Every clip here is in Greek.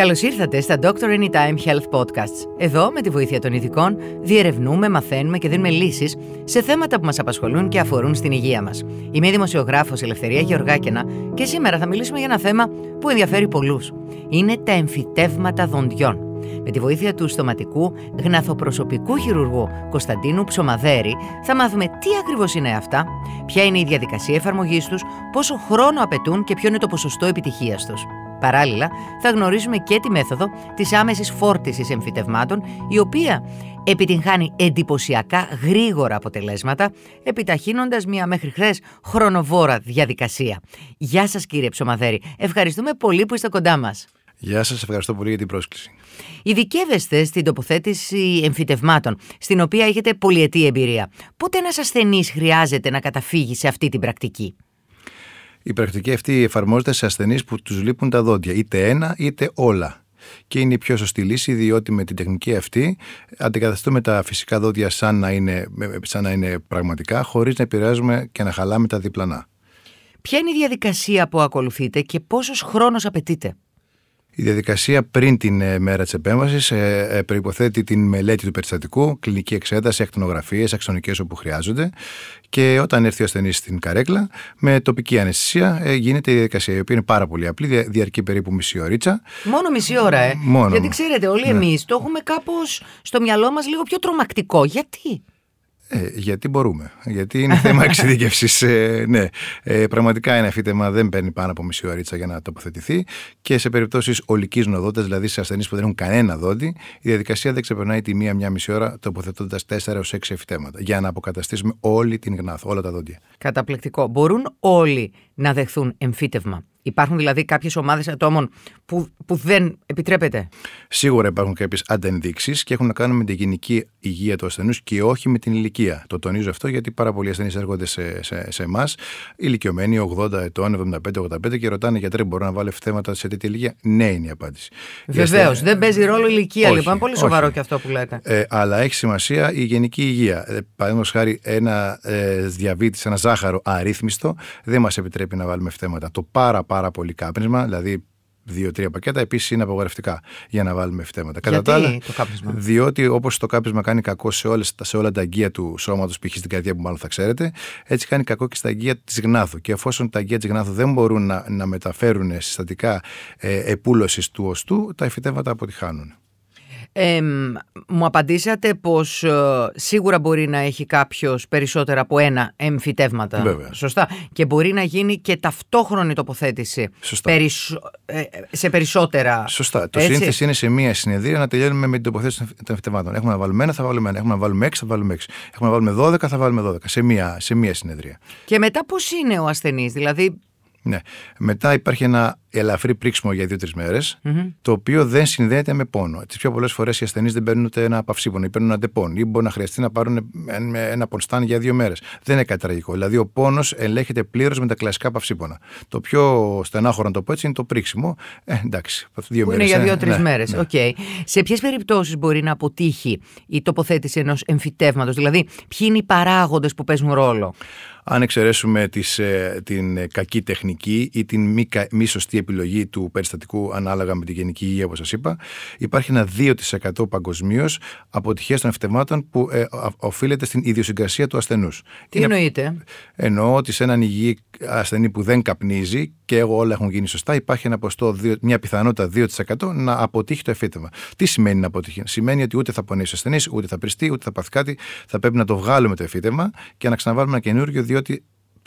Καλώς ήρθατε στα Doctor Anytime Health Podcasts. Εδώ, με τη βοήθεια των ειδικών, διερευνούμε, μαθαίνουμε και δίνουμε λύσεις σε θέματα που μας απασχολούν και αφορούν στην υγεία μας. Είμαι η δημοσιογράφος Ελευθερία Γεωργάκαινα και σήμερα θα μιλήσουμε για ένα θέμα που ενδιαφέρει πολλούς. Είναι τα εμφυτεύματα δοντιών. Με τη βοήθεια του στοματικού γναθοπροσωπικού χειρουργού Κωνσταντίνου Ψωμαδέρη θα μάθουμε τι ακριβώς είναι αυτά, ποια είναι η διαδικασία εφαρμογής τους, πόσο χρόνο απαιτούν και ποιο είναι το ποσοστό επιτυχίας τους. Παράλληλα, θα γνωρίζουμε και τη μέθοδο της άμεσης φόρτισης εμφυτευμάτων, η οποία επιτυγχάνει εντυπωσιακά γρήγορα αποτελέσματα, επιταχύνοντας μια μέχρι χθες χρονοβόρα διαδικασία. Γεια σας, κύριε Ψωμαδέρη. Ευχαριστούμε πολύ που είστε κοντά μας. Γεια σας, ευχαριστώ πολύ για την πρόσκληση. Ειδικεύεστε στην τοποθέτηση εμφυτευμάτων, στην οποία έχετε πολυετή εμπειρία. Πότε ένας ασθενής χρειάζεται να καταφύγει σε αυτή την πρακτική; Η πρακτική αυτή εφαρμόζεται σε ασθενείς που τους λείπουν τα δόντια, είτε ένα είτε όλα. Και είναι η πιο σωστή λύση, διότι με την τεχνική αυτή αντικαταστούμε τα φυσικά δόντια σαν να είναι, σαν να είναι πραγματικά, χωρίς να επηρεάζουμε και να χαλάμε τα διπλανά. Ποια είναι η διαδικασία που ακολουθείτε και πόσος χρόνος απαιτείται; Η διαδικασία πριν την ε, μέρα της επέμβασης ε, ε, προποθέτει την μελέτη του περιστατικού, κλινική εξέταση, ακτινογραφίε, αξονικές όπου χρειάζονται. Και όταν έρθει ο ασθενής στην καρέκλα, με τοπική αναισθησία γίνεται η διαδικασία, η οποία είναι πάρα πολύ απλή, διαρκεί περίπου μισή ωρίτσα. Μόνο μισή ώρα, ε. Μόνο. Γιατί ξέρετε, όλοι ναι. εμείς το έχουμε κάπως στο μυαλό μας λίγο πιο τρομακτικό. Γιατί; Ε, γιατί μπορούμε. Γιατί είναι θέμα εξειδίκευση. Ε, ναι. Ε, πραγματικά ένα φύτεμα δεν παίρνει πάνω από μισή ωρίτσα για να τοποθετηθεί και σε περιπτώσεις ολικής νοδότητα, δηλαδή σε ασθενείς που δεν έχουν κανένα δόντι, η διαδικασία δεν ξεπερνάει τη μία-μία μισή ώρα τοποθετώντας 4 έως 6 εφητέματα για να αποκαταστήσουμε όλη την γνάθο, όλα τα δόντια. Καταπληκτικό. Μπορούν όλοι να δεχθούν εμφύτευμα; Υπάρχουν δηλαδή κάποιες ομάδες ατόμων που, που δεν επιτρέπεται; Σίγουρα υπάρχουν κάποιες αντενδείξεις και έχουν να κάνουν με την γενική υγεία του ασθενούς και όχι με την ηλικία. Το τονίζω αυτό γιατί πάρα πολλοί ασθενείς έρχονται σε, σε, σε εμάς, ηλικιωμένοι 80 ετών, 75-85 και ρωτάνε γιατρέ, μπορώ να βάλω θέματα σε τέτοια ηλικία; Ναι, είναι η απάντηση. Βεβαίως. Δεν παίζει ρόλο η ηλικία όχι, λοιπόν. Πολύ σοβαρό όχι. και αυτό που λέτε. Ε, αλλά έχει σημασία η γενική υγεία. Ε, Παραδείγματος χάρη, ένα ε, διαβήτης, ένα ζάχαρο αρρύθμιστο δεν μας επιτρέπει να βάλουμε θέματα. Το πάρα πάρα πολύ κάπνισμα, δηλαδή δύο-τρία πακέτα, επίσης είναι απογορευτικά για να βάλουμε φυτέματα. Γιατί Κατά άλλα, το κάπνισμα; Διότι όπως το κάπνισμα κάνει κακό σε, όλες, σε όλα τα αγκία του σώματος, π.χ. στην καρδιά που μάλλον θα ξέρετε, έτσι κάνει κακό και στα αγκία της γνάθου. Και εφόσον τα αγκία της γνάθου δεν μπορούν να, να μεταφέρουν συστατικά ε, επούλωσης του οστού, τα φυτέματα αποτυχάνουν. Ε, μου απαντήσατε πως ε, σίγουρα μπορεί να έχει κάποιος περισσότερα από ένα εμφυτεύματα. Βέβαια. Σωστά. Και μπορεί να γίνει και ταυτόχρονη τοποθέτηση Σωστά. Περισ... ε, σε περισσότερα. Σωστά. Το σύνηθες είναι σε μία συνεδρία να τελειώνουμε με την τοποθέτηση των εμφυτευμάτων. Έχουμε να βάλουμε ένα, θα βάλουμε ένα. Έχουμε να βάλουμε έξι, θα βάλουμε έξι. Έχουμε να βάλουμε δώδεκα, θα βάλουμε δώδεκα. Σε μία, σε μία συνεδρία. Και μετά πώς είναι ο ασθενής, δηλαδή ναι. Μετά υπάρχει ένα ελαφρύ πρήξιμο για δύο-τρεις μέρες, mm-hmm. το οποίο δεν συνδέεται με πόνο. Τις πιο πολλές φορές οι ασθενείς δεν παίρνουν ούτε ένα παυσίπονο ή παίρνουν ένα Depon, ή μπορεί να χρειαστεί να πάρουν ένα πονστάν για δύο μέρες. Δεν είναι κάτι τραγικό. Δηλαδή, ο πόνος ελέγχεται πλήρως με τα κλασικά παυσίπονα. Το πιο στενάχωρο, να το πω έτσι, είναι το πρίξιμο. Ε, εντάξει, δύο μέρε. Είναι για δύο-τρεις ναι, μέρες. Ναι. Okay. Σε ποιες περιπτώσεις μπορεί να αποτύχει η τοποθέτηση ενός εμφυτεύματος, δηλαδή, ποιοι είναι οι παράγοντες που παίζουν ρόλο; Αν εξαιρέσουμε τις, ε, την κακή τεχνική ή την μη, μη σωστή επιλογή του περιστατικού ανάλογα με τη γενική υγεία, όπως σας είπα, υπάρχει ένα 2% παγκοσμίως αποτυχίας των εφτεμάτων που ε, οφείλεται στην ιδιοσυγκρασία του ασθενούς. Τι εννοείται. Εννοώ ότι σε έναν υγιή ασθενή που δεν καπνίζει και όλα έχουν γίνει σωστά, υπάρχει ένα ποστό, μια πιθανότητα 2% να αποτύχει το εφήτευμα. Τι σημαίνει να αποτύχει; Σημαίνει ότι ούτε θα πονέσει ο ασθενής, ούτε θα πριστεί, ούτε θα πάθει κάτι. Θα πρέπει να το βγάλουμε το εφήτευμα και να ξαναβάλουμε ένα καινούριο, διότι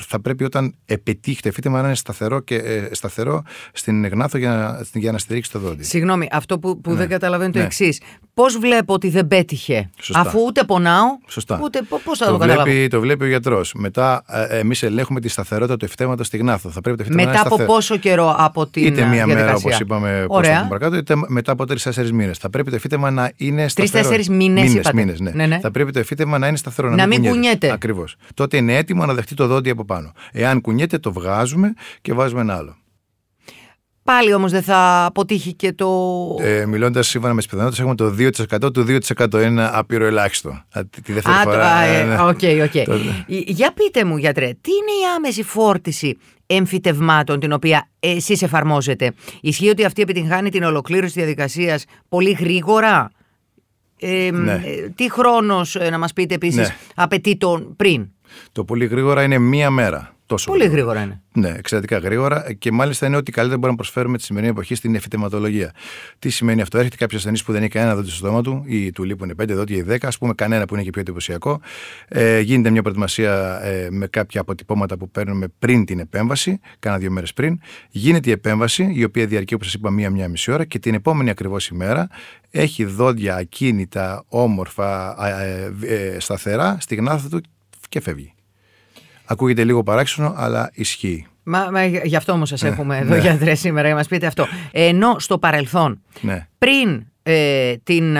θα πρέπει όταν επιτύχει το εφήτημα να είναι σταθερό, και, ε, σταθερό στην γνάθο για, για να στηρίξει το δόντι. Συγγνώμη, αυτό που, που ναι. δεν καταλαβαίνω το ναι. εξής. Πώς βλέπω ότι δεν πέτυχε, Σωστά. αφού ούτε πονάω, Σωστά. ούτε πώς θα το, το, βλέπει, το βλέπει ο γιατρός. Μετά, ε, εμείς ελέγχουμε τη σταθερότητα του εφητέματο στη γνάθο. Θα πρέπει το μετά να είναι από σταθερό. πόσο καιρό από την Είτε μία μέρα, όπως είπαμε, παρακάτω, είτε μετά από τρει-τέσσερι μήνες. Θα πρέπει το εφήτημα να είναι σταθερό. Τρει-τέσσερι μήνες. Μήνες, ναι. Ναι, ναι. Θα πρέπει το εφήτημα να είναι σταθερό. Να, να μην κουνιέται. Ακριβώς. Τότε είναι έτοιμο να δεχτεί το δόντι από πάνω. Εάν κουνιέται, το βγάζουμε και βάζουμε ένα άλλο. Πάλι όμως δεν θα αποτύχει και το. Ε, Μιλώντας σύμφωνα με τις πιθανότητες, έχουμε το 2% του 2% είναι ένα άπειρο ελάχιστο. Τη δεύτερη Α, φορά. το, ε, ναι. okay, okay. Για πείτε μου, γιατρέ, τι είναι η άμεση φόρτιση εμφυτευμάτων την οποία εσείς εφαρμόζετε; Ισχύει ότι αυτή επιτυγχάνει την ολοκλήρωση της διαδικασίας πολύ γρήγορα; Ε, Ναι. ε, τι χρόνος, ε, να μας πείτε επίσης, Ναι. απαιτεί τον πριν; Το πολύ γρήγορα είναι μία μέρα. Τόσο Πολύ γρήγορα είναι. Ναι, εξαιρετικά γρήγορα και μάλιστα είναι ότι καλύτερα μπορούμε να προσφέρουμε τη σημερινή εποχή στην εφητεματολογία. Τι σημαίνει αυτό, έρχεται κάποιος ασθενής που δεν έχει κανένα δόντι στο στόμα του ή του λείπουν 5 δόντια ή 10, ας πούμε κανένα που είναι και πιο εντυπωσιακό. Ε, γίνεται μια προετοιμασία ε, με κάποια αποτυπώματα που παίρνουμε πριν την επέμβαση, κάνα δύο μέρες πριν. Γίνεται η επέμβαση, η οποία διαρκεί όπως σας είπα μία-μία μισή ώρα και την επόμενη ακριβώς ημέρα έχει δόντια ακίνητα, όμορφα, ε, ε, ε, σταθερά στη γνάθα του και φεύγει. Ακούγεται λίγο παράξενο, αλλά ισχύει. Μα, μα γι' αυτό όμως σας έχουμε εδώ ναι. γιατρέ σήμερα για να μας πείτε αυτό. Ενώ στο παρελθόν, Ναι. πριν ε, την.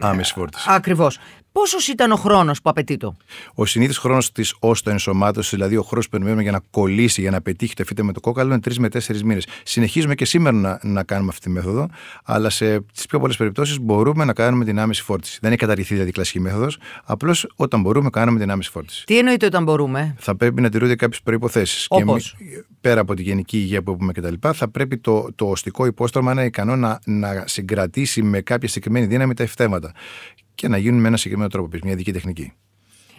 Άμεση φόρτιση. Ακριβώς. Πόσος ήταν ο χρόνος που απαιτεί το; Ο συνήθις χρόνος της όστο ενσωμάτωση, δηλαδή ο χρόνος που περιμένουμε για να κολλήσει, για να πετύχει το φύτε με το κόκαλο, είναι 3 με 4 μήνες. Συνεχίζουμε και σήμερα να, να κάνουμε αυτή τη μέθοδο, αλλά σε τις πιο πολλές περιπτώσεις μπορούμε να κάνουμε την άμεση φόρτιση. Δεν έχει καταργηθεί δηλαδή η κλασική μέθοδος, απλώς όταν μπορούμε κάνουμε την άμεση φόρτιση. Τι εννοείται όταν μπορούμε; Θα πρέπει να τηρούνται κάποιες προποθέσει. Όπως; πέρα από τη γενική υγεία που έχουμε κτλ., θα πρέπει το, το οστικό υπόστρωμα να είναι ικανό να, να συγκρατήσει με κάποια συγκεκριμένη δύναμη τα ευθέματα και να γίνουν με ένα συγκεκριμένο τρόπο, επίσης, μια ειδική τεχνική.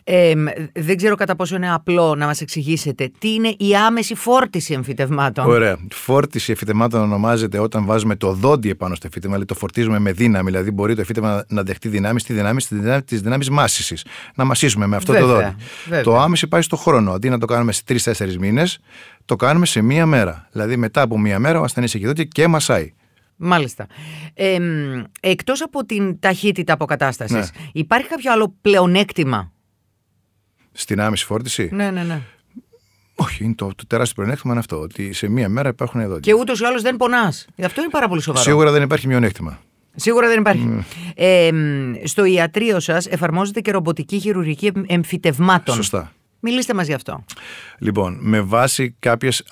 Ε, μ, δεν ξέρω κατά πόσο είναι απλό να μας εξηγήσετε τι είναι η άμεση φόρτιση εμφυτευμάτων. Ωραία. Φόρτιση εφητεμάτων ονομάζεται όταν βάζουμε το δόντι επάνω στο εφήτεμα, δηλαδή το φορτίζουμε με δύναμη. Δηλαδή μπορεί το εφήτεμα να δεχτεί δυνάμεις, τη δυνάμεις τη δυνάμεις μάσησης. Να μασίσουμε με αυτό το Βέβαια, δόντι. βέβαια. Το άμεση πάει στο χρόνο. Αντί να το κάνουμε σε τρει-τέσσερι μήνες, το κάνουμε σε μία μέρα. Δηλαδή μετά από μία μέρα ο ασθενής έχει δόντι και μασάει. Μάλιστα. Ε, μ, εκτός από την ταχύτητα αποκατάστασης, Ναι. υπάρχει κάποιο άλλο πλεονέκτημα; Στην άμεση φόρτιση; Ναι, ναι, ναι. Όχι, είναι το, το τεράστιο πλεονέκτημα είναι αυτό. Ότι σε μία μέρα υπάρχουν δόντια. Και ούτως ή άλλως δεν πονάς. Αυτό είναι πάρα πολύ σοβαρό. Σίγουρα δεν υπάρχει μειονέκτημα. Σίγουρα δεν υπάρχει. Ναι. Ε, μ, στο ιατρείο σας εφαρμόζεται και ρομποτική χειρουργική εμ- εμφυτευμάτων. Σωστά. Μιλήστε μας γι' αυτό. Λοιπόν, με βάση κάποιες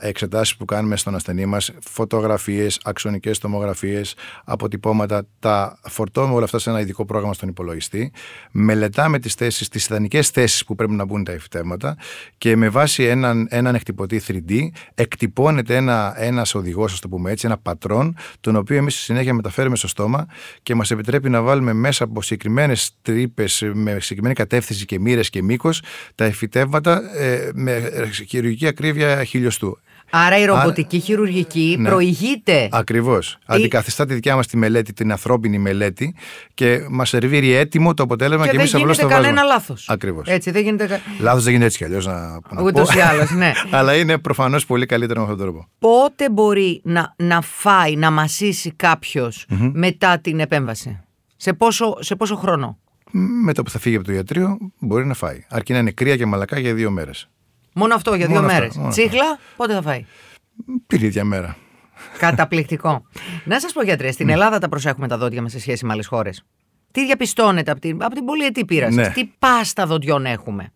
εξετάσεις που κάνουμε στον ασθενή μας, φωτογραφίες, αξονικές τομογραφίες, αποτυπώματα, τα φορτώνουμε όλα αυτά σε ένα ειδικό πρόγραμμα στον υπολογιστή. Μελετάμε τις θέσεις, τις ιδανικές θέσεις που πρέπει να μπουν τα εφητέματα και με βάση έναν, έναν εκτυπωτή 3D εκτυπώνεται ένα ένας οδηγός, ας το πούμε έτσι, ένα πατρόν, τον οποίο εμείς στη συνέχεια μεταφέρουμε στο στόμα και μας επιτρέπει να βάλουμε μέσα από συγκεκριμένες τρύπες με συγκεκριμένη κατεύθυνση και μοίρες και μήκος τα εφητεύματα ε, με χειρουργική ακρίβεια χιλιοστού. Άρα η ρομποτική χειρουργική Ναι. προηγείται. Ακριβώς. Αντικαθιστά τη δικιά μας τη μελέτη, την ανθρώπινη μελέτη και μας σερβίρει έτοιμο το αποτέλεσμα και, και εμείς δεν απλώς γίνεται το βάζουμε. κανένα λάθος. Ακριβώς. Έτσι δεν γίνεται. κα- Λάθος δεν γίνεται έτσι κι αλλιώς να, να Ούτως πω. ή άλλως, ναι. Αλλά είναι προφανώς πολύ καλύτερο με αυτόν τον τρόπο. Πότε μπορεί να, να φάει, να μασίσει κάποιος μετά την επέμβαση; Σε πόσο, σε πόσο χρόνο; Με το που θα φύγει από το ιατρείο μπορεί να φάει. Αρκεί να είναι κρύα και μαλακά για δύο μέρες. Μόνο αυτό για δύο Μόνο αυτό, μέρες. μόνο αυτό. Τσίχλα, πότε θα φάει; Την ίδια μέρα. Καταπληκτικό. να σας πω γιατρέ, στην Ελλάδα τα προσέχουμε τα δόντια μας σε σχέση με άλλες χώρες. Τι διαπιστώνετε από την, από την πολυετή πείρα σας. Ναι. Τι πάστα δοντιών έχουμε.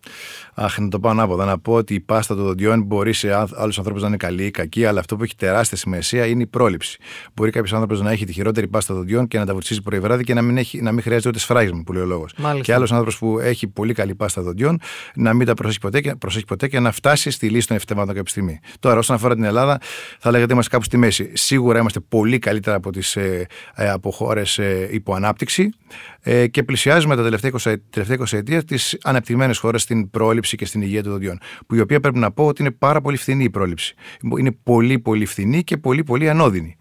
Αχ, να το πάω ανάποδα. Να πω ότι η πάστα των δοντιών μπορεί σε άλλους ανθρώπους να είναι καλή ή κακή, αλλά αυτό που έχει τεράστια σημασία είναι η πρόληψη. Μπορεί κάποιος άνθρωπος να έχει τη χειρότερη πάστα δοντιών και να τα βουρτσίζει πρωί βράδυ και να μην, έχει, να μην χρειάζεται ούτε σφράγισμα, που λέει ο λόγος. Μάλιστα. Και άλλος άνθρωπος που έχει πολύ καλή πάστα δοντιών να μην τα προσέχει ποτέ, και, προσέχει ποτέ και να φτάσει στη λύση των ευθεμάτων κάποια στιγμή. Τώρα, όσον αφορά την Ελλάδα, θα λέγατε είμαστε κάπου στη μέση. Σίγουρα είμαστε πολύ καλύτερα από, τις, ε, ε, από χώρες ε, υπό ανάπτυξη ε, και πλησιάζουμε τα τελευταία 20, τελευταία 20 ετία τι αναπτυγμένε χώρες στην πρόληψη και στην υγεία των δοντιών. Που η οποία πρέπει να πω ότι είναι πάρα πολύ φθηνή η πρόληψη. Είναι πολύ πολύ φθηνή και πολύ πολύ ανώδυνη.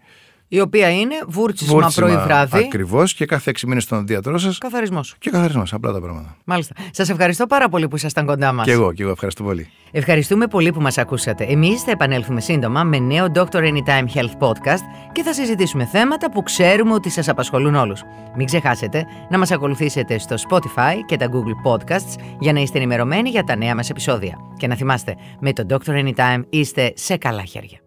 Η οποία είναι βούρτσισμα πρωί-βράδυ. Ακριβώς και κάθε 6 μήνες στον διατρό σας. Καθαρισμός. Και καθαρισμός. Απλά τα πράγματα. Μάλιστα. Σας ευχαριστώ πάρα πολύ που ήσασταν κοντά μας. Και εγώ, και εγώ ευχαριστώ πολύ. Ευχαριστούμε πολύ που μας ακούσατε. Εμείς θα επανέλθουμε σύντομα με νέο Dr. Anytime Health Podcast και θα συζητήσουμε θέματα που ξέρουμε ότι σας απασχολούν όλους. Μην ξεχάσετε να μας ακολουθήσετε στο Spotify και τα Google Podcasts για να είστε ενημερωμένοι για τα νέα μας επεισόδια. Και να θυμάστε, με το Dr. Anytime είστε σε καλά χέρια.